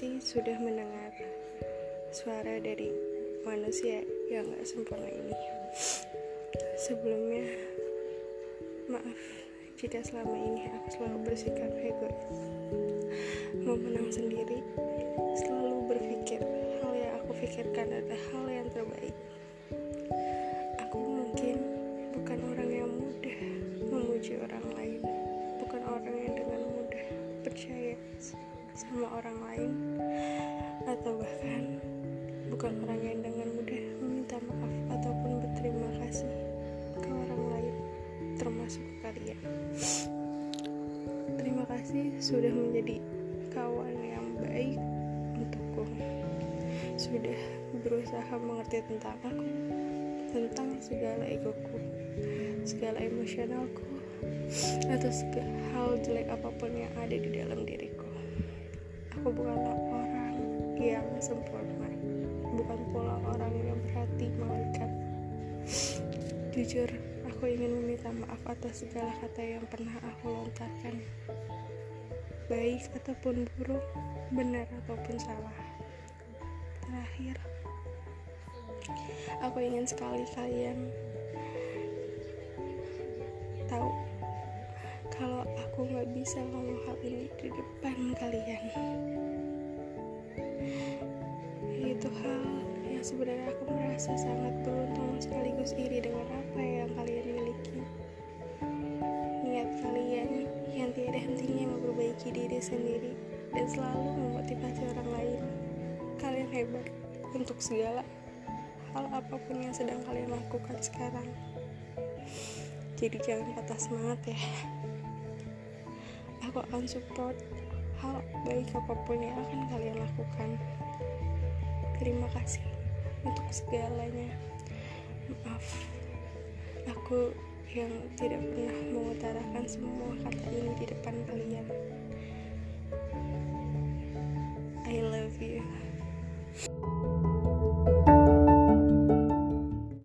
kasih sudah mendengar suara dari manusia yang gak sempurna ini. Sebelumnya, maaf jika selama ini aku selalu bersikap egois. Mau menang sendiri, selalu berpikir hal yang aku pikirkan adalah hal yang terbaik. Aku mungkin bukan orang yang mudah memuji orang lain, percaya sama orang lain atau bahkan bukan orang yang dengan mudah meminta maaf ataupun berterima kasih ke orang lain termasuk kalian. Terima kasih sudah menjadi kawan yang baik untukku. Sudah berusaha mengerti tentang aku tentang segala egoku segala emosionalku atau hal jelek apa pun yang ada di dalam diriku Aku bukanlah orang yang sempurna, bukan pula orang yang berhati malaikat. Jujur, aku ingin meminta maaf atas segala kata yang pernah aku lontarkan, baik ataupun buruk, benar ataupun salah. Terakhir, aku ingin sekali kalian tahu kalau aku nggak bisa ngomong hal ini di depan kalian. Itu hal yang sebenarnya aku merasa sangat beruntung sekaligus iri dengan apa yang kalian miliki. Niat kalian yang tiada hentinya memperbaiki diri sendiri dan selalu memotivasi orang lain. Kalian hebat untuk segala hal apa pun yang sedang kalian lakukan sekarang. Jadi jangan patah semangat ya aku akan support hal baik apa pun yang akan kalian lakukan. Terima kasih untuk segalanya. Maaf aku yang tidak pernah mengutarakan semua kata ini di depan